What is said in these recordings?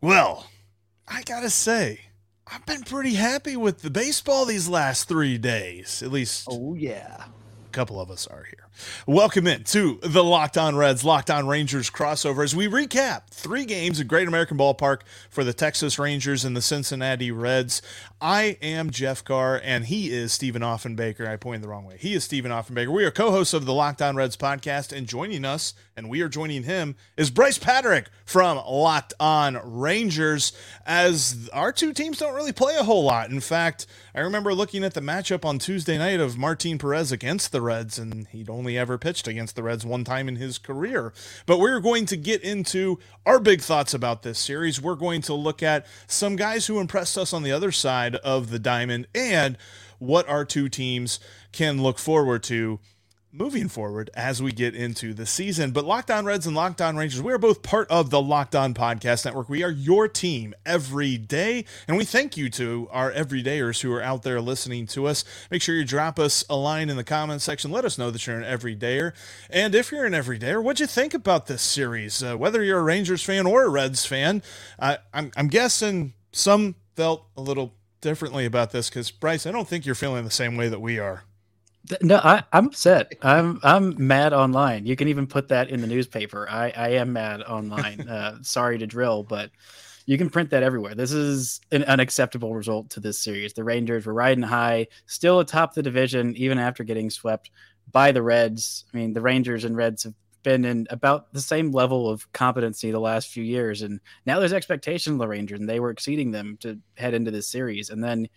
Well, I gotta say, I've been pretty happy with the baseball these last three days. At least, oh yeah, a couple of us are here. Welcome in to the Locked On Reds, Locked On Rangers crossover as we recap three games at Great American Ballpark for the Texas Rangers and the Cincinnati Reds. I am Jeff Carr, and he is Stephen Offenbaker. I pointed the wrong way. He is Stephen Offenbaker. We are co-hosts of the Locked On Reds podcast, and joining us, and we are joining him, is Bryce Patrick from Locked On Rangers. As our two teams don't really play a whole lot. In fact, I remember looking at the matchup on Tuesday night of Martin Perez against the Reds, and he'd only only ever pitched against the Reds one time in his career. But we're going to get into our big thoughts about this series. We're going to look at some guys who impressed us on the other side of the diamond and what our two teams can look forward to moving forward as we get into the season. But Locked On Reds and Locked On Rangers, we are both part of the Locked On Podcast Network. We are your team every day. And we thank you to our everydayers who are out there listening to us. Make sure you drop us a line in the comments section. Let us know that you're an everydayer. And if you're an everydayer, what'd you think about this series? Uh, whether you're a Rangers fan or a Reds fan, uh, I'm, I'm guessing some felt a little differently about this because, Bryce, I don't think you're feeling the same way that we are. No, I, am upset. I'm I'm mad online. You can even put that in the newspaper. I, I am mad online. Uh, sorry to drill, but you can print that everywhere. This is an unacceptable result to this series. The Rangers were riding high, still atop the division, even after getting swept by the Reds. I mean, the Rangers and Reds have been in about the same level of competency the last few years, and now there's expectation of the Rangers, and they were exceeding them to head into this series. And then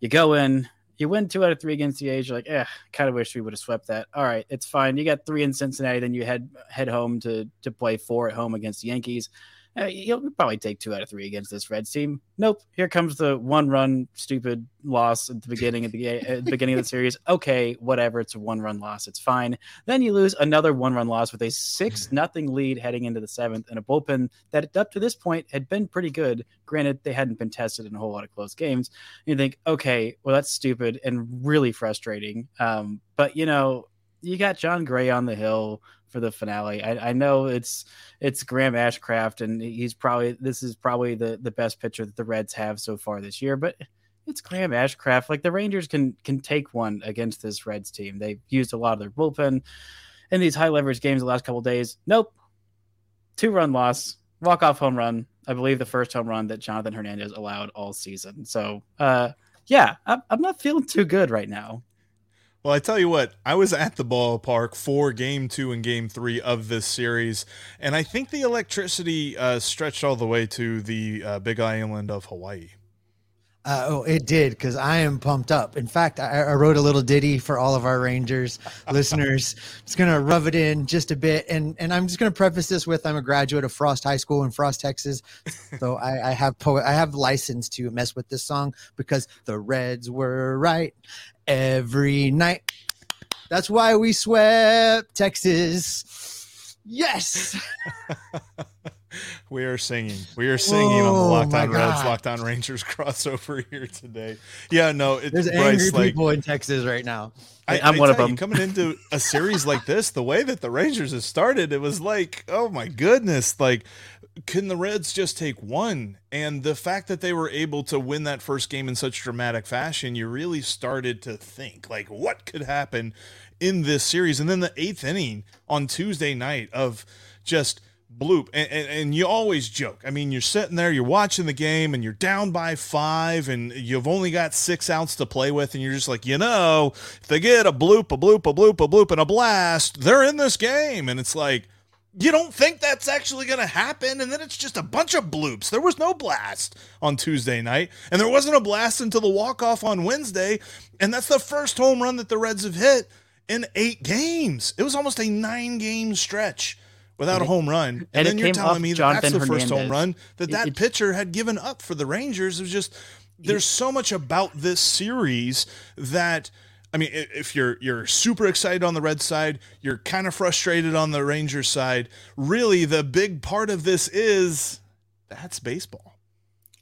you go in, you win two out of three against the A's. You're like, eh, kind of wish we would have swept that. All right, it's fine. You got three in Cincinnati, then you head head home to to play four at home against the Yankees. Uh, you'll probably take two out of three against this Reds team. Nope. Here comes the one run stupid loss at the beginning of the, at the beginning of the series. Okay, whatever. It's a one run loss. It's fine. Then you lose another one run loss with a six nothing lead heading into the seventh and a bullpen that up to this point had been pretty good. Granted, they hadn't been tested in a whole lot of close games. You think, okay, well that's stupid and really frustrating. Um, but you know, you got Jon Gray on the hill for the finale. I, I, know it's it's Graham Ashcraft, and he's probably this is probably the the best pitcher that the Reds have so far this year. But it's Graham Ashcraft. Like the Rangers can can take one against this Reds team. They've used a lot of their bullpen in these high leverage games the last couple days. Nope, two run loss, walk off home run. I believe the first home run that Jonathan Hernandez allowed all season. So, uh, yeah, I'm, I'm not feeling too good right now. Well, I tell you what, I was at the ballpark for game two and game three of this series, and I think the electricity uh, stretched all the way to the uh, big island of Hawaii. Uh, oh, it did because I am pumped up. In fact, I, I, wrote a little ditty for all of our Rangers listeners. Just gonna rub it in just a bit, and and I'm just gonna preface this with I'm a graduate of Frost High School in Frost, Texas, so I, I have po- I have license to mess with this song because the Reds were right every night. That's why we swept Texas. Yes. we are singing. We are singing oh, on the oh Locked On Reds, Locked On Rangers crossover here today. Yeah, no, it, there's Bryce, angry people in Texas right now. I, am one of them. You, coming into a series like this, the way that the Rangers have started, it was like, oh my goodness, like can the Reds just take one? And the fact that they were able to win that first game in such dramatic fashion, you really started to think like what could happen in this series. And then the eighth inning on Tuesday night of just bloop. And, and, and, you always joke. I mean, you're sitting there, you're watching the game, and you're down by five, and you've only got six outs to play with, and you're just like, you know, if they get a bloop, a bloop, a bloop, a bloop, and a blast, they're in this game. And it's like, you don't think that's actually going to happen. And then it's just a bunch of bloops. There was no blast on Tuesday night, and there wasn't a blast until the walk off on Wednesday. And that's the first home run that the Reds have hit in eight games. It was almost a nine game stretch without a home run. And, and then you're telling me that that's the first home run that that it, pitcher had given up for the Rangers. It was just there's so much about this series that I mean, if you're you're super excited on the Red side, you're kind of frustrated on the Rangers side. Really, the big part of this is that's baseball.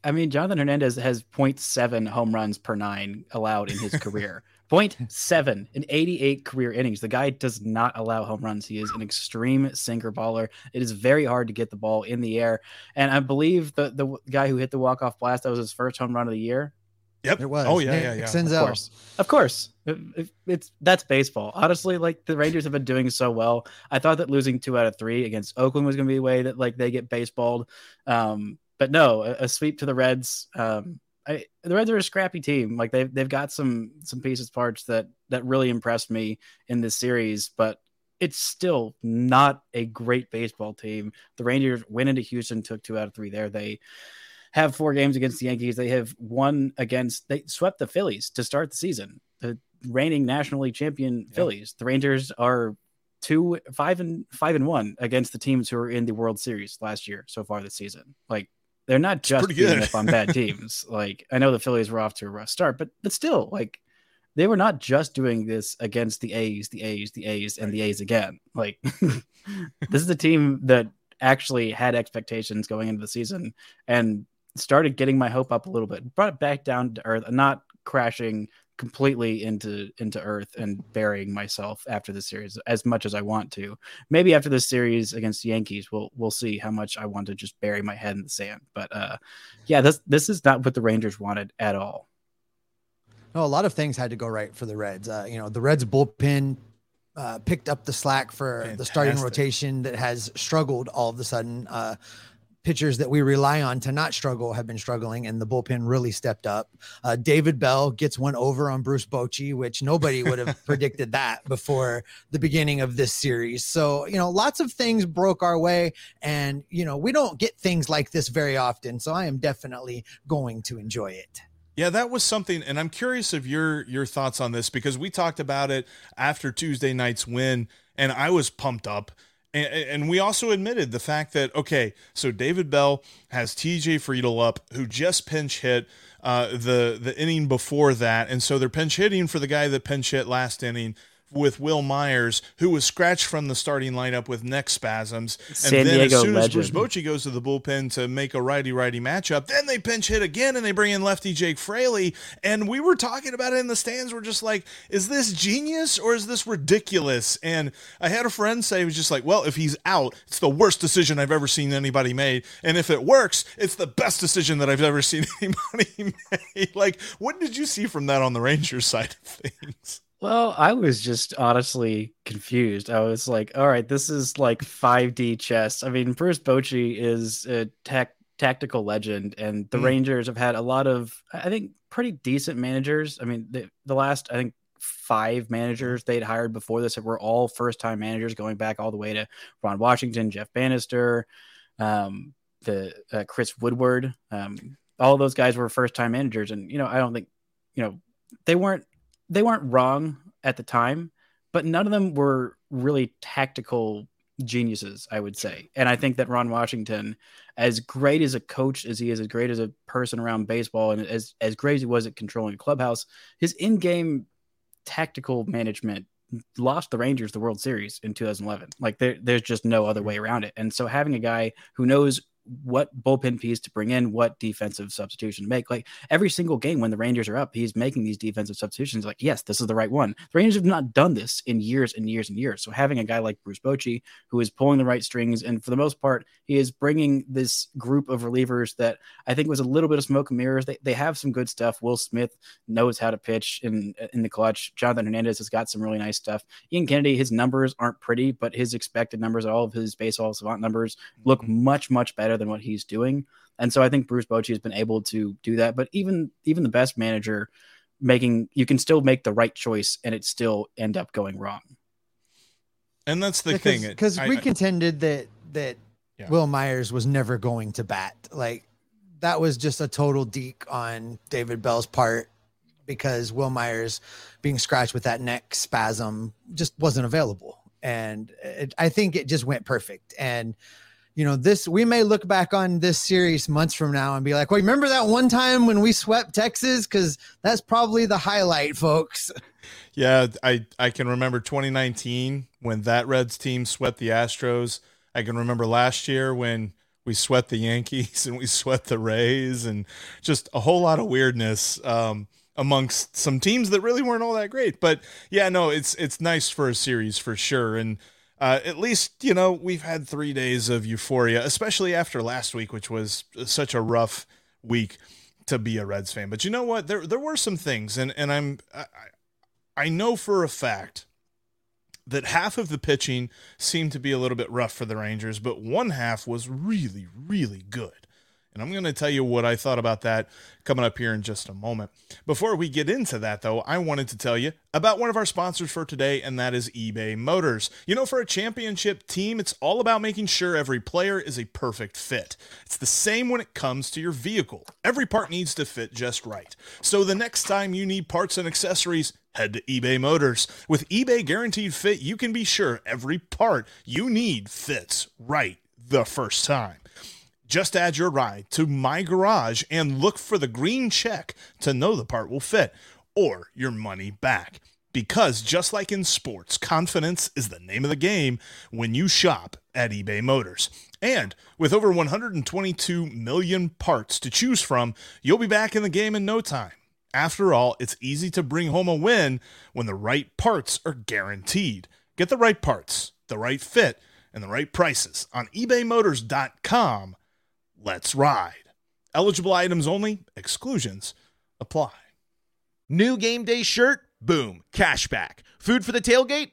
I mean, Jonathan Hernandez has 0.7 home runs per nine allowed in his career. 0.7 in 88 career innings. The guy does not allow home runs. He is an extreme sinker baller. It is very hard to get the ball in the air. And I believe the, the guy who hit the walk-off blast, that was his first home run of the year. Yep. It was. Oh yeah, yeah, yeah. Senzel. Of course. Of course. It, it, it's that's baseball. Honestly, like the Rangers have been doing so well. I thought that losing two out of three against Oakland was going to be a way that like they get baseballed. Um, but no, a, a, sweep to the Reds. Um, I, the Reds are a scrappy team. Like they've they've got some some pieces parts that that really impressed me in this series, but it's still not a great baseball team. The Rangers went into Houston, took two out of three there. They have four games against the Yankees. They have won against they swept the Phillies to start the season. The reigning National League champion Phillies. The Rangers are two five and five and one against the teams who were in the World Series last year so far this season. Like they're not just beating up on bad teams. Like I know the Phillies were off to a rough start, but but still, like they were not just doing this against the A's, the A's, the A's, and the A's again. Like this is a team that actually had expectations going into the season and started getting my hope up a little bit, brought it back down to earth, not crashing completely into into earth and burying myself after the series as much as I want to. Maybe after this series against the Yankees, we'll we'll see how much I want to just bury my head in the sand. But uh, yeah, this this is not what the Rangers wanted at all. No, a lot of things had to go right for the Reds. Uh, you know, the Reds bullpen uh, picked up the slack for Fantastic. the starting rotation that has struggled all of a sudden. Uh, pitchers that we rely on to not struggle have been struggling, and the bullpen really stepped up. Uh, David Bell gets one over on Bruce Bochy, which nobody would have predicted that before the beginning of this series. So, you know, lots of things broke our way, and, you know, we don't get things like this very often. So I am definitely going to enjoy it. Yeah, that was something, and I'm curious of your your thoughts on this because we talked about it after Tuesday night's win, and I was pumped up and, and, we also admitted the fact that okay, so David Bell has TJ Friedl up, who just pinch hit uh, the the inning before that, and so they're pinch hitting for the guy that pinch hit last inning with Wil Myers, who was scratched from the starting lineup with neck spasms. San and then Diego as soon legend. as Bruce Bochy goes to the bullpen to make a righty righty matchup, then they pinch hit again and they bring in lefty Jake Fraley. And we were talking about it in the stands. We're just like, is this genius or is this ridiculous? And I had a friend say, he was just like, well, if he's out, it's the worst decision I've ever seen anybody made. And if it works, it's the best decision that I've ever seen anybody made. like, what did you see from that on the Rangers side of things? Well, I was just honestly confused. I was like, all right, this is like 5D chess. I mean, Bruce Bochy is a tech tactical legend, and the mm. Rangers have had a lot of, I think, pretty decent managers. I mean, the, the last, I think, five managers they'd hired before this were all first time managers going back all the way to Ron Washington, Jeff Banister, um, the uh, Chris Woodward. Um, all those guys were first time managers, and you know I don't think you know they weren't they weren't wrong at the time, but none of them were really tactical geniuses, I would say. And I think that Ron Washington, as great as a coach as he is, as great as a person around baseball, and as as great as he was at controlling a clubhouse, his in game tactical management lost the Rangers the World Series in 2011. Like there, there's just no other mm-hmm. way around it. And so having a guy who knows what bullpen piece to bring in, what defensive substitution to make. Like every single game when the Rangers are up, he's making these defensive substitutions. Like, yes, this is the right one. The Rangers have not done this in years and years and years. So having a guy like Bruce Bochy who is pulling the right strings, and for the most part, he is bringing this group of relievers that I think was a little bit of smoke and mirrors. They, they have some good stuff. Will Smith knows how to pitch in in the clutch. Jonathan Hernandez has got some really nice stuff. Ian Kennedy, his numbers aren't pretty, but his expected numbers, all of his baseball savant numbers, look mm-hmm. much much better better than what he's doing. And so I think Bruce Bochy has been able to do that. But even even the best manager making you can still make the right choice and it still end up going wrong. And that's the because, thing. Because we I, contended that that yeah. Wil Myers was never going to bat. Like that was just a total deke on David Bell's part because Wil Myers being scratched with that neck spasm just wasn't available. And it, I think it just went perfect. And you know, this we may look back on this series months from now and be like, well, remember that one time when we swept Texas? Because that's probably the highlight, folks. Yeah, I I can remember 2019 when that Reds team swept the Astros. I can remember last year when we swept the Yankees and we swept the Rays and just a whole lot of weirdness um, amongst some teams that really weren't all that great. But yeah, no, it's it's nice for a series for sure. And uh, at least you know we've had three days of euphoria, especially after last week, which was such a rough week to be a Reds fan. But you know what? There there were some things, and and I'm I, I know for a fact that half of the pitching seemed to be a little bit rough for the Rangers, but one half was really really good. And I'm going to tell you what I thought about that coming up here in just a moment. Before we get into that, though, I wanted to tell you about one of our sponsors for today, and that is eBay Motors. You know, for a championship team, it's all about making sure every player is a perfect fit. It's the same when it comes to your vehicle. Every part needs to fit just right. So the next time you need parts and accessories, head to eBay Motors. With eBay Guaranteed Fit, you can be sure every part you need fits right the first time. Just add your ride to My Garage and look for the green check to know the part will fit or your money back. Because just like in sports, confidence is the name of the game when you shop at eBay Motors. And with over 122 million parts to choose from, you'll be back in the game in no time. After all, it's easy to bring home a win when the right parts are guaranteed. Get the right parts, the right fit, and the right prices on ebaymotors.com Let's ride. Eligible items only, exclusions apply. New game day shirt? Boom, cashback. Food for the tailgate?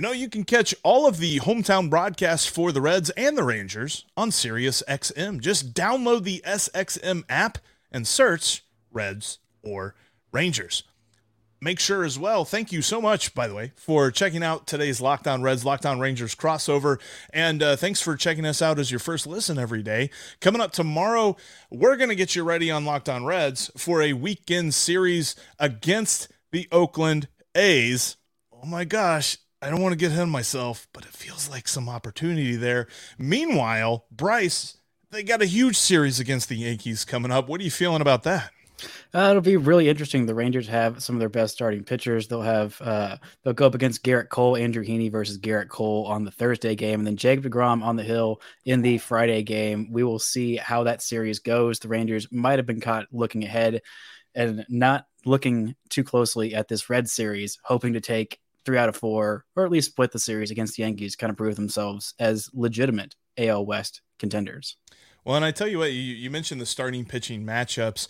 You know, you can catch all of the hometown broadcasts for the Reds and the Rangers on SiriusXM. Just download the SXM app and search Reds or Rangers. Make sure as well, thank you so much, by the way, for checking out today's Locked On Reds, Locked On Rangers crossover. And uh, thanks for checking us out as your first listen every day. Coming up tomorrow, we're going to get you ready on Locked On Reds for a weekend series against the Oakland A's. Oh my gosh, I don't want to get ahead of myself, but it feels like some opportunity there. Meanwhile, Bryce, they got a huge series against the Yankees coming up. What are you feeling about that? Uh, it'll be really interesting. The Rangers have some of their best starting pitchers. They'll have uh, they'll go up against Gerrit Cole, Andrew Heaney versus Gerrit Cole on the Thursday game, and then Jacob Degrom on the hill in the Friday game. We will see how that series goes. The Rangers might have been caught looking ahead and not looking too closely at this Red series, hoping to take three out of four, or at least split the series against the Yankees, kind of prove themselves as legitimate AL West contenders. Well, and I tell you what, you, you mentioned the starting pitching matchups.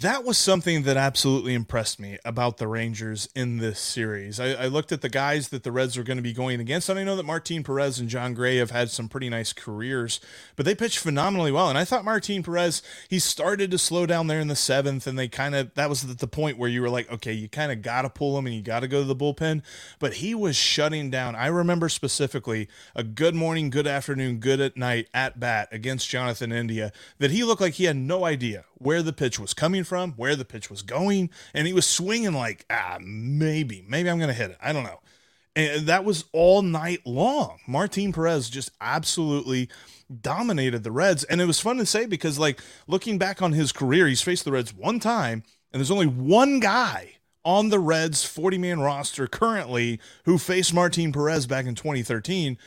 That was something that absolutely impressed me about the Rangers in this series. I, I, looked at the guys that the Reds are going to be going against, and I know that Martin Perez and Jon Gray have had some pretty nice careers, but they pitched phenomenally well. And I thought Martin Perez, he started to slow down there in the seventh, and they kind of, that was the point where you were like, okay, you kind of got to pull him and you got to go to the bullpen. But he was shutting down. I remember specifically a good morning, good afternoon, good at night at bat against Jonathan India that he looked like he had no idea where the pitch was coming from, where the pitch was going, and he was swinging like, ah, maybe, maybe I'm going to hit it. I don't know. And that was all night long. Martin Perez just absolutely dominated the Reds. And it was fun to say because, like, looking back on his career, he's faced the Reds one time, and there's only one guy on the Reds 40 man roster currently who faced Martin Perez back in 2013.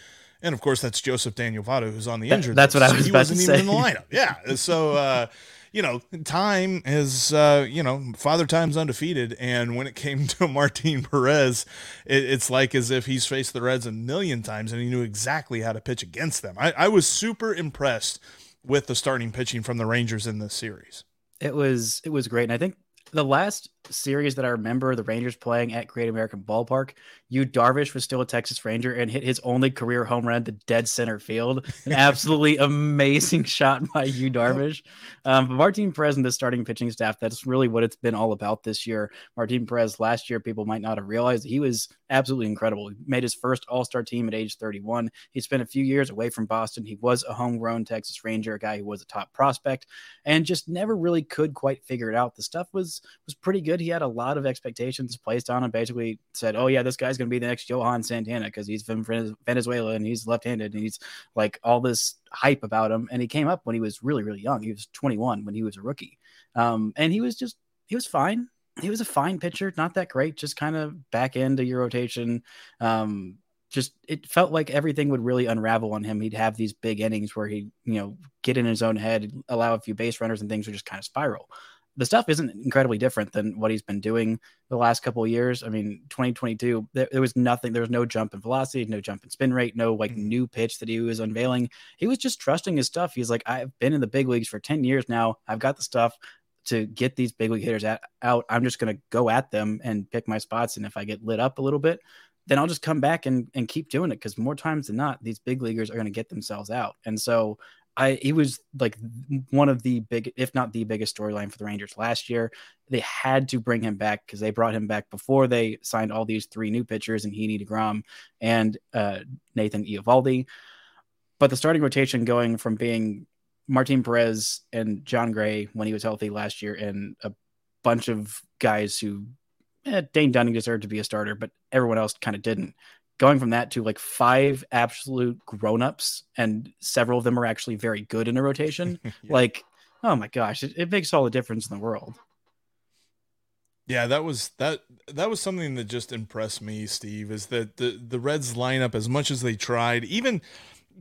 And of course, that's Joseph Daniel Votto, who's on the injured. That's what I was he about wasn't to even say. in the lineup. Yeah. So, uh, you know, time is, uh, you know, father time's undefeated. And when it came to Martin Perez, it, it's like as if he's faced the Reds a million times and he knew exactly how to pitch against them. I, I was super impressed with the starting pitching from the Rangers in this series. It was it was great, and I think the last series that I remember the Rangers playing at Great American Ballpark, Yu Darvish was still a Texas Ranger and hit his only career home run to the dead center field. An absolutely amazing shot by Yu Darvish. Um, but Martin Perez and the starting pitching staff, that's really what it's been all about this year. Martin Perez last year, people might not have realized he was absolutely incredible. He made his first All Star team at age 31. He spent a few years away from Boston. He was a homegrown Texas Ranger, a guy who was a top prospect, and just never really could quite figure it out. The stuff was was pretty good. He had a lot of expectations placed on him. Basically, said, "Oh yeah, this guy's going to be the next Johan Santana because he's from Venezuela and he's left-handed and he's like all this hype about him." And he came up when he was really really young. He was 21 when he was a rookie, um, and he was just he was fine. He was a fine pitcher, not that great, just kind of back into your rotation. Um, just it felt like everything would really unravel on him. He'd have these big innings where he'd, you know, get in his own head, allow a few base runners and things would just kind of spiral the stuff isn't incredibly different than what he's been doing the last couple of years. I mean, 2022, there, there was nothing, there was no jump in velocity, no jump in spin rate, no like mm-hmm. new pitch that he was unveiling. He was just trusting his stuff. He's like, I've been in the big leagues for 10 years now. I've got the stuff to get these big league hitters at, out. I'm just going to go at them and pick my spots. And if I get lit up a little bit, then I'll just come back and, and keep doing it because more times than not, these big leaguers are going to get themselves out. And so I he was like one of the big, if not the biggest storyline for the Rangers last year. They had to bring him back because they brought him back before they signed all these three new pitchers and Heaney Degrom and uh, Nathan Eovaldi. But the starting rotation going from being Martin Perez and Jon Gray when he was healthy last year, and a bunch of guys who eh, Dane Dunning deserved to be a starter, but everyone else kind of didn't going from that to like five absolute grown-ups and several of them are actually very good in a rotation yeah. like oh my gosh it, it, makes all the difference in the world yeah that was that that was something that just impressed me steve is that the the reds lineup as much as they tried even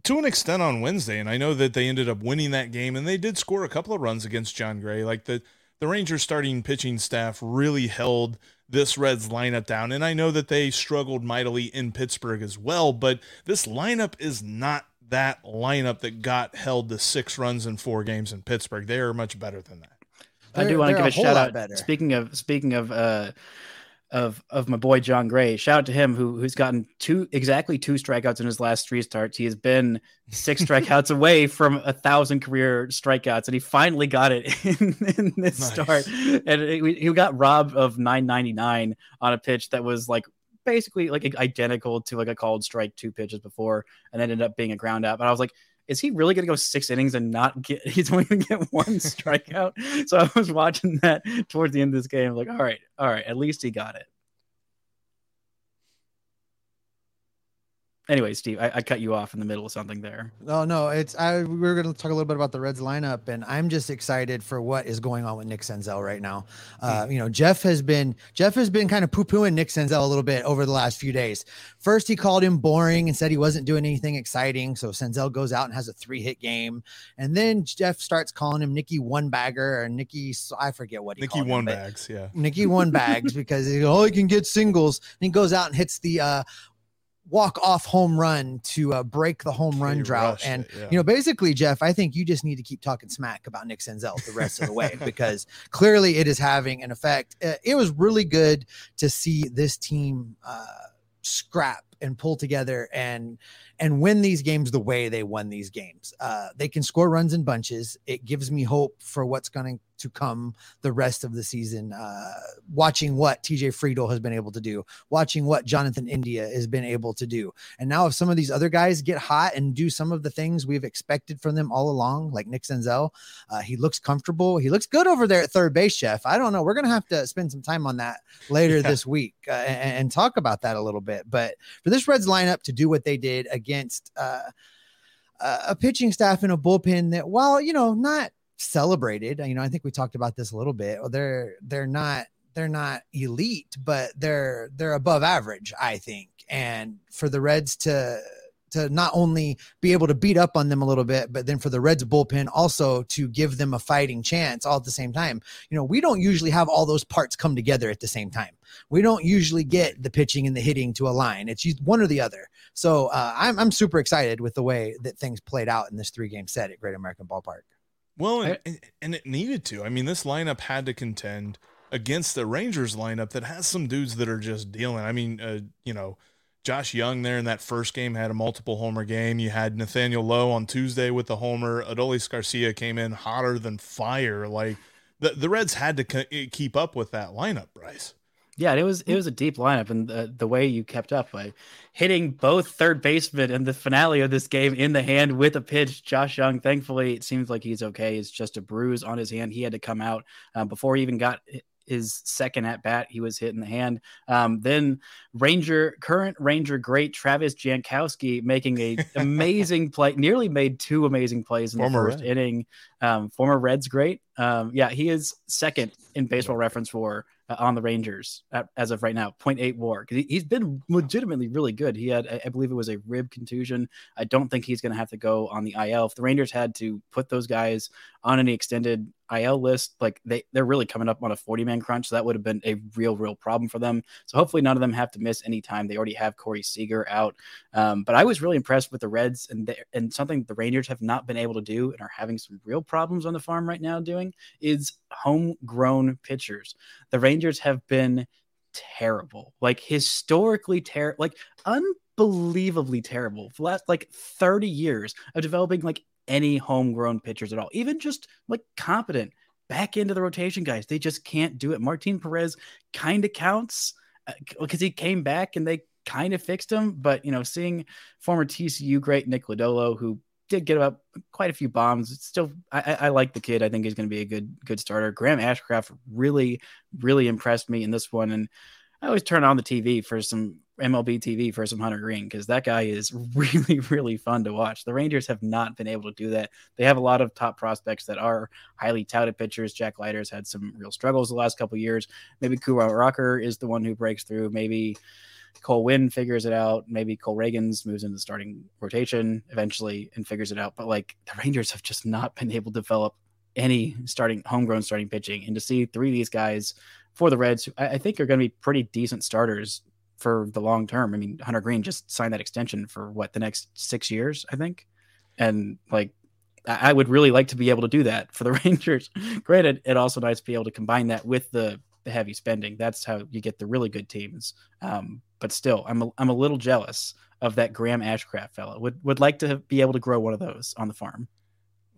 to an extent on wednesday and i know that they ended up winning that game and they did score a couple of runs against jon gray like the the rangers starting pitching staff really held this Reds lineup down. And I know that they struggled mightily in Pittsburgh as well, but this lineup is not that lineup that got held to six runs in four games in Pittsburgh. They are much better than that. I do want to give a, a shout out. Better. Speaking of speaking of uh, of of my boy Jon Gray. Shout out to him who who's gotten two exactly two strikeouts in his last three starts. He has been six strikeouts away from a thousand career strikeouts, and he finally got it in, in this nice. start. And it, he got robbed of nine ninety nine on a pitch that was like basically like identical to like a called strike two pitches before, and ended up being a ground out. But I was like, is he really going to go six innings and not get? He's only going to get one strikeout. So I was watching that towards the end of this game, like, all right, all right, at least he got it. Anyway, Steve, I, I, cut you off in the middle of something there. Oh no, it's I. We were going to talk a little bit about the Reds lineup, and I'm just excited for what is going on with Nick Senzel right now. Uh, hmm. you know, Jeff has been Jeff has been kind of poo pooing Nick Senzel a little bit over the last few days. First, he called him boring and said he wasn't doing anything exciting. So Senzel goes out and has a three hit game, and then Jeff starts calling him Nicky One Bagger or Nicky. I forget what he Nicky One him, Bags, yeah, Nicky One Bags because he, oh he can get singles. And he goes out and hits the uh, walk off home run to uh, break the home run drought. And it, yeah. you know, basically, Jeff, I think you just need to keep talking smack about Nick Senzel the rest of the way because clearly it is having an effect. Uh, it was really good to see this team uh, scrap and pull together and and win these games the way they won these games. Uh, they can score runs in bunches. It gives me hope for what's going to come the rest of the season. Uh, watching what TJ Friedl has been able to do, watching what Jonathan India has been able to do, and now if some of these other guys get hot and do some of the things we've expected from them all along, like Nick Senzel, uh, he looks comfortable. He looks good over there at third base, Chef. I don't know. We're gonna have to spend some time on that later Yeah. this week uh, and, and talk about that a little bit. But for this Reds lineup to do what they did against uh, a pitching staff and a bullpen that, while you know, not celebrated, you know, I think we talked about this a little bit. They're they're not they're not elite, but they're they're above average, I think. And for the Reds to to not only be able to beat up on them a little bit, but then for the Reds bullpen also to give them a fighting chance all at the same time. You know, we don't usually have all those parts come together at the same time. We don't usually get the pitching and the hitting to align. It's one or the other. So uh, I'm I'm super excited with the way that things played out in this three game set at Great American Ballpark. Well, and, and, and it needed to. I mean, this lineup had to contend against the Rangers lineup that has some dudes that are just dealing. I mean, uh, you know, Josh Jung there in that first game had a multiple homer game. You had Nathaniel Lowe on Tuesday with the homer. Adolis Garcia came in hotter than fire. Like the the Reds had to co- keep up with that lineup, Bryce. Yeah, it was it was a deep lineup, and the, the way you kept up by hitting both third baseman in the finale of this game in the hand with a pitch. Josh Jung, thankfully, it seems like he's okay. It's just a bruise on his hand. He had to come out uh, before he even got his second at bat. He was hit in the hand. Um, then Ranger, current Ranger great Travis Jankowski making a amazing play, nearly made two amazing plays in Former the first Red. inning. Um, former Reds great. Um, yeah, he is second in baseball reference for uh, on the Rangers at, as of right now, 0.8 war. He, he's been legitimately really good. He had, I I believe, it was a rib contusion. I don't think he's going to have to go on the IL. If the Rangers had to put those guys on any extended IL list, like they they're really coming up on a 40 man crunch. So that would have been a real, real problem for them. So hopefully none of them have to miss any time. They already have Corey Seager out. Um, but I was really impressed with the Reds and they, and something the Rangers have not been able to do and are having some real problems on the farm right now doing is homegrown pitchers. The Rangers have been terrible, like historically terrible, like unbelievably terrible for the last like 30 years of developing like any homegrown pitchers at all, even just like competent back into the rotation guys. They just can't do it. Martin Perez kind of counts uh, because he came back and they kind of fixed him. But you know, seeing former TCU great Nick Lodolo, who did get up quite a few bombs, it's still I, I like the kid. I think he's going to be a good good starter. Graham Ashcraft really really impressed me in this one, and I always turn on the TV for some MLB TV for some Hunter Greene because that guy is really, really fun to watch. The Rangers have not been able to do that. They have a lot of top prospects that are highly touted pitchers. Jack Leiter's had some real struggles the last couple years. Maybe Kumar Rocker is the one who breaks through. Maybe Cole Winn figures it out. Maybe Cole Ragans moves into the starting rotation eventually and figures it out. But like the Rangers have just not been able to develop any starting homegrown starting pitching. And to see three of these guys for the Reds, I think are going to be pretty decent starters for the long term. I mean, Hunter Greene just signed that extension for what the next six years, I think. And like, I I would really like to be able to do that for the Rangers. Granted, it also nice to be able to combine that with the, the heavy spending. That's how you get the really good teams. Um, but still, I'm a, I'm a little jealous of that Graham Ashcraft fellow. Would would like to be able to grow one of those on the farm.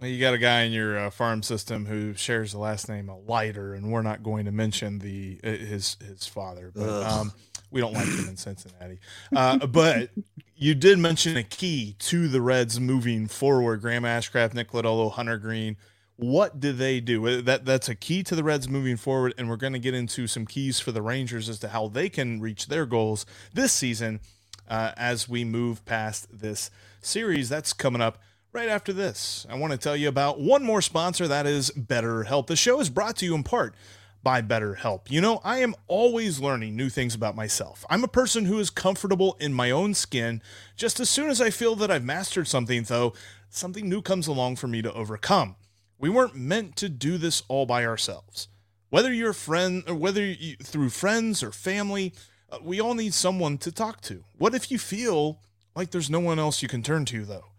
Well, you got a guy in your uh, farm system who shares the last name of Leiter, and we're not going to mention the uh, his his father, but Ugh. um, we don't like him in Cincinnati. Uh, but you did mention a key to the Reds moving forward: Graham Ashcraft, Nick Lodolo, Hunter Greene. What do they do? Uh, That that's a key to the Reds moving forward, and we're going to get into some keys for the Rangers as to how they can reach their goals this season uh, as we move past this series. That's coming up right after this. I want to tell you about one more sponsor that is BetterHelp. The show is brought to you in part by BetterHelp. You know, I am always learning new things about myself. I'm a person who is comfortable in my own skin. Just as soon as I feel that I've mastered something, though, something new comes along for me to overcome. We weren't meant to do this all by ourselves. Whether you're friend or whether you through friends or family, Uh, we all need someone to talk to. What if you feel like there's no one else you can turn to, though?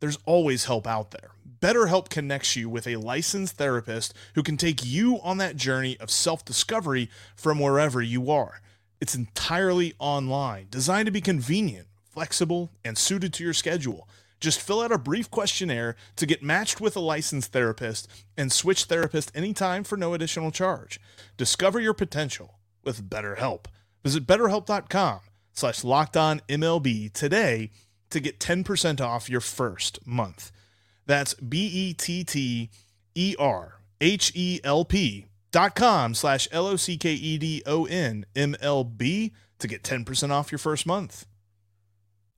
There's always help out there. BetterHelp connects you with a licensed therapist who can take you on that journey of self discovery from wherever you are. It's entirely online, designed to be convenient, flexible, and suited to your schedule. Just fill out a brief questionnaire to get matched with a licensed therapist and switch therapist anytime for no additional charge. Discover your potential with BetterHelp. Visit betterhelp.com slash locked today to get 10% off your first month. That's B E T T E R H E L P dot com slash L O C K E D O N M L B to get 10% off your first month.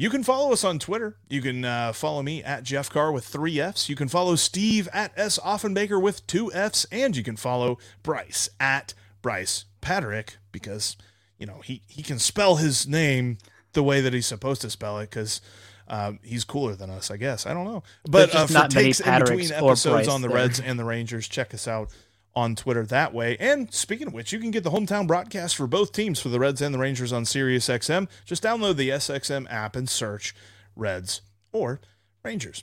You can follow us on Twitter. You can uh, follow me at Jeff Carr with three F's. You can follow Steve at S. Offenbaker with two F's. And you can follow Bryce at Bryce Patrick because, you know, he, he can spell his name the way that he's supposed to spell it because um, he's cooler than us, I guess. I don't know. But uh, for takes in between episodes on the. Reds and the Rangers, check us out on Twitter that way. And speaking of which, you can get the hometown broadcast for both teams for the Reds and the Rangers on SiriusXM. Just download the SXM app and search Reds or Rangers.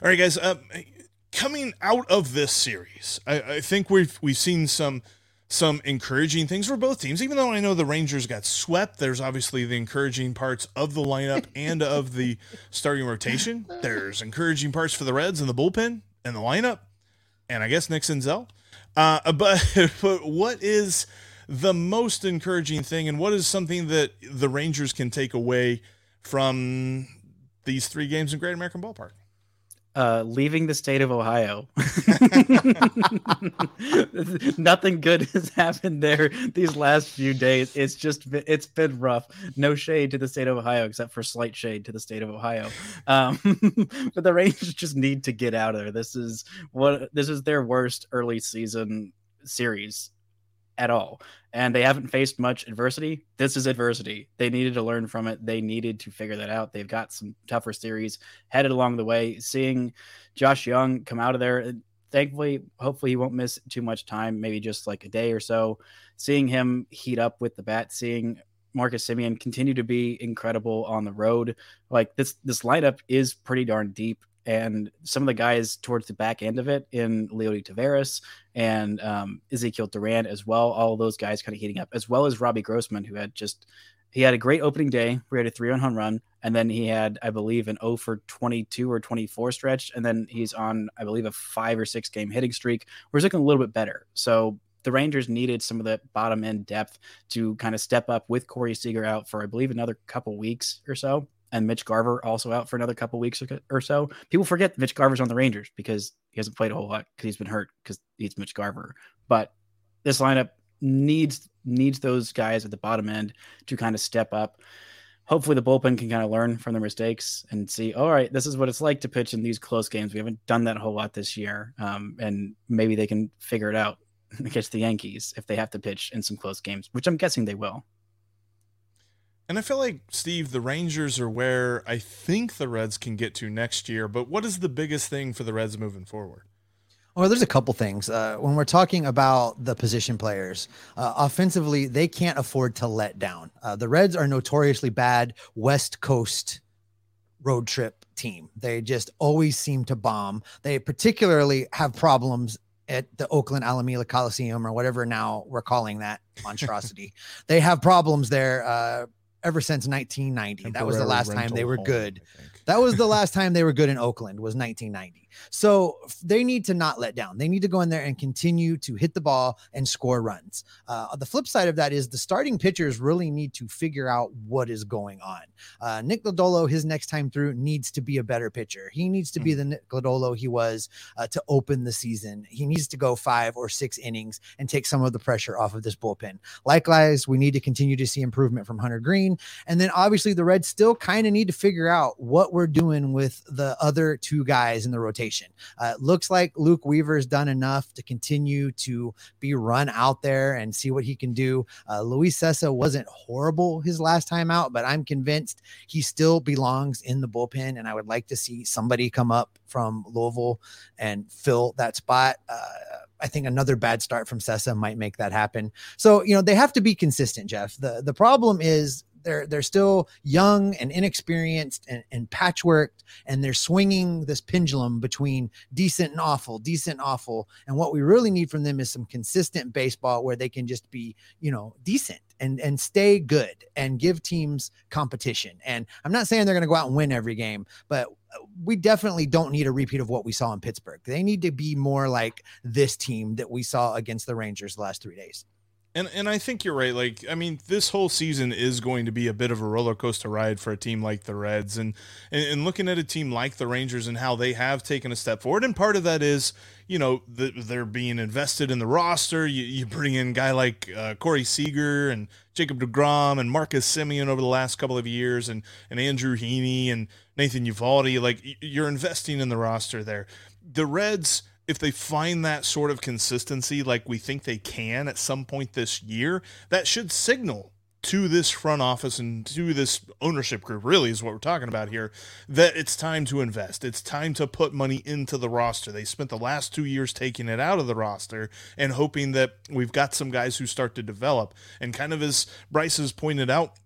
All right, guys. Uh, coming out of this series, I, I think we've we've seen some some encouraging things for both teams. Even though I know the Rangers got swept, there's obviously the encouraging parts of the lineup and of the starting rotation. There's encouraging parts for the Reds and the bullpen and the lineup and I guess Nick Senzel. Uh, but, but what is the most encouraging thing, and what is something that the Rangers can take away from these three games in Great American Ballpark? Uh, leaving the state of Ohio. Nothing good has happened there these last few days. It's just it's been rough. No shade to the state of Ohio, except for slight shade to the state of Ohio. Um, but the Rangers just need to get out of there. This is what this is their worst early season series at all. And they haven't faced much adversity. This is adversity. They needed to learn from it. They needed to figure that out. They've got some tougher series headed along the way. Seeing Josh Jung come out of there, uh, thankfully, hopefully he won't miss too much time, maybe just like a day or so. Seeing him heat up with the bat, seeing Marcus Semien continue to be incredible on the road. Like this this lineup is pretty darn deep and some of the guys towards the back end of it in Leody Taveras and um, Ezekiel Duran as well. All those guys kind of heating up, as well as Robbie Grossman, who had just he had a great opening day. We had a three on home run, and then he had, I believe, an 0 for 22 or 24 stretch, and then he's on, I believe, a five or six game hitting streak. Where he's looking a little bit better. So the Rangers needed some of the bottom end depth to kind of step up with Corey Seager out for, I believe, another couple weeks or so and Mitch Garver also out for another couple weeks or so. People forget Mitch Garver's on the Rangers because he hasn't played a whole lot because he's been hurt because he's Mitch Garver. But this lineup needs needs those guys at the bottom end to kind of step up. Hopefully, the bullpen can kind of learn from their mistakes and see, all right, this is what it's like to pitch in these close games. We haven't done that a whole lot this year, um, and maybe they can figure it out against the Yankees if they have to pitch in some close games, which I'm guessing they will. And I feel like Steve, the Rangers are where I think the Reds can get to next year. But what is the biggest thing for the Reds moving forward? Well, there's a couple things. Uh, when we're talking about the position players, uh, offensively, they can't afford to let down. Uh, the Reds are notoriously bad West Coast road trip team. They just always seem to bomb. They particularly have problems at the Oakland Alameda Coliseum or whatever now we're calling that monstrosity. they have problems there uh, ever since 1990. That was the last time they were home, good. That was the last time they were good in Oakland was 1990. So they need to not let down. They need to go in there and continue to hit the ball and score runs. Uh, the flip side of that is the starting pitchers really need to figure out what is going on. Uh, Nick Lodolo, his next time through, needs to be a better pitcher. He needs to be hmm. the Nick Lodolo he was uh, to open the season. He needs to go five or six innings and take some of the pressure off of this bullpen. Likewise, we need to continue to see improvement from Hunter Greene. And then obviously the Reds still kind of need to figure out what we're doing with the other two guys in the rotation. Uh, it looks like Luke Weaver's done enough to continue to be run out there and see what he can do. Uh, Luis Cessa wasn't horrible his last time out, but I'm convinced he still belongs in the bullpen. And I would like to see somebody come up from Louisville and fill that spot. Uh, I think another bad start from Cessa might make that happen. So, you know, they have to be consistent, Jeff. The the problem is they're they're still young and inexperienced and, and patchworked and they're swinging this pendulum between decent and awful decent and awful. And what we really need from them is some consistent baseball where they can just be you know decent and and stay good and give teams competition. And i'm not saying they're going to go out and win every game but we definitely don't need a repeat of what we saw in pittsburgh. They need to be more like this team that we saw against the rangers the last three days and and I think you're right. Like, I mean, this whole season is going to be a bit of a roller coaster ride for a team like the Reds, and, and and, looking at a team like the Rangers and how they have taken a step forward. And part of that is, you know, the, they're being invested in the roster. You, you bring in guy like uh, Corey Seager and Jacob Degrom and Marcus Semien over the last couple of years, and and Andrew Heaney and Nathan Eovaldi. Like, you're investing in the roster there. The Reds if they find that sort of consistency like we think they can at some point this year, that should signal to this front office and to this ownership group, really, is what we're talking about here, that it's time to invest. It's time to put money into the roster. They spent the last two years taking it out of the roster and hoping that we've got some guys who start to develop. And kind of as Bryce has pointed out,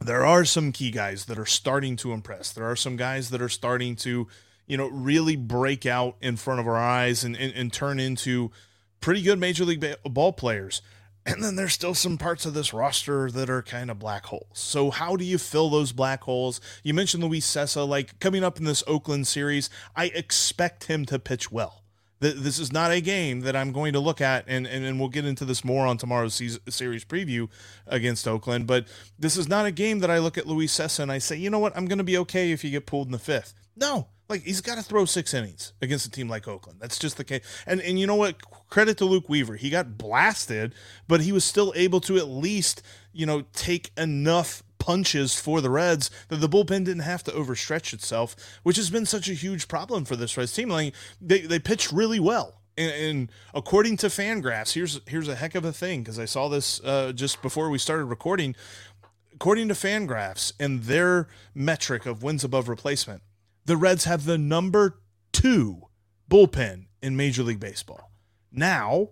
there are some key guys that are starting to impress. There are some guys that are starting to you know, really break out in front of our eyes and, and, and turn into pretty good major league ball players. And then there's still some parts of this roster that are kind of black holes. So how do you fill those black holes? You mentioned Luis Cessa, like coming up in this Oakland series, I expect him to pitch well. This is not a game that I'm going to look at, and, and, and we'll get into this more on tomorrow's series preview against Oakland. But this is not a game that I look at Luis Cessa and I say, you know what, I'm going to be okay if you get pulled in the fifth. No, like he's got to throw six innings against a team like Oakland. That's just the case. And and you know what? Credit to Luke Weaver. He got blasted, but he was still able to at least you know take enough punches for the Reds that the bullpen didn't have to overstretch itself, which has been such a huge problem for this Reds team. Like they they pitched really well. And, and according to Fangraphs, here's here's a heck of a thing because I saw this uh, just before we started recording. According to Fangraphs and their metric of wins above replacement, the Reds have the number two bullpen in Major League Baseball. Now,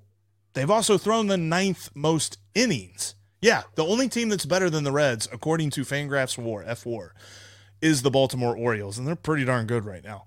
they've also thrown the ninth most innings. Yeah, the only team that's better than the Reds, according to Fangraphs War, F4, is the Baltimore Orioles, and they're pretty darn good right now.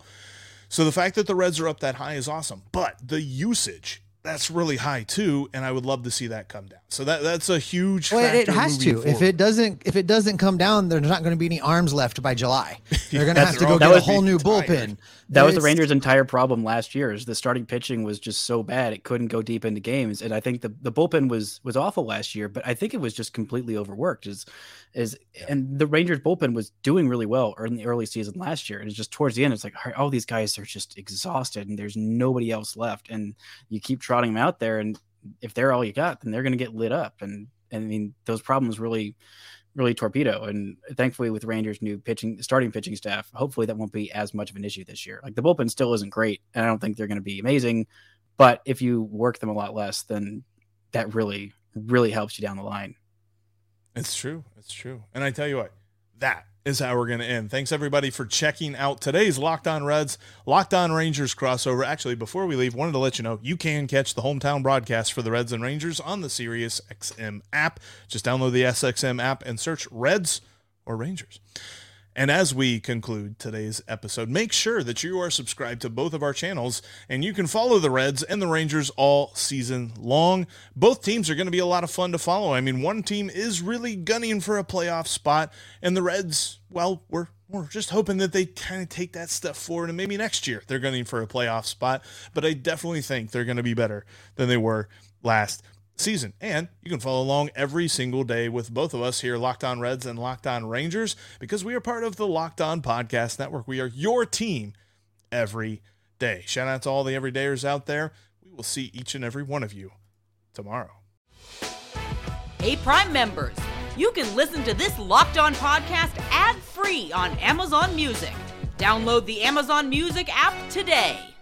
So the fact that the Reds are up that high is awesome. But the usage that's really high too, and I would love to see that come down. So that that's a huge. Well, it has to. Forward. If it doesn't, if it doesn't come down, there's not going to be any arms left by July. They're going to have to go get a whole new tired. bullpen. That was the Rangers' entire problem last year. Is the starting pitching was just so bad it couldn't go deep into games, and I think the the bullpen was was awful last year. But I think it was just completely overworked. Is is and the Rangers bullpen was doing really well in the early season last year. And it's just towards the end, it's like all these guys are just exhausted, and there's nobody else left, and you keep trotting them out there, and if they're all you got, then they're going to get lit up, and, and I mean those problems really really torpedo. And thankfully, with Rangers' new pitching, starting pitching staff, hopefully that won't be as much of an issue this year. Like the bullpen still isn't great, and I don't think they're going to be amazing. But if you work them a lot less, then that really, really helps you down the line. It's true. It's true. And I tell you what, that is how we're going to end. Thanks everybody for checking out today's Locked On Reds, Locked On Rangers crossover. Actually, before we leave, wanted to let you know you can catch the hometown broadcast for the Reds and Rangers on the Sirius XM app. Just download the SXM app and search Reds or Rangers. And as we conclude today's episode, make sure that you are subscribed to both of our channels and you can follow the Reds and the Rangers all season long. Both teams are going to be a lot of fun to follow. I mean, one team is really gunning for a playoff spot, and the Reds, well, we're we're just hoping that they kind of take that step forward and maybe next year they're gunning for a playoff spot. But I definitely think they're going to be better than they were last season. And you can follow along every single day with both of us here, Locked On Reds and Locked On Rangers, because we are part of the Locked On Podcast Network. We are your team every day. Shout out to all the everydayers out there. We will see each and every one of you tomorrow. Hey, Prime members, you can listen to this Locked On podcast ad free on Amazon Music. Download the Amazon Music app today.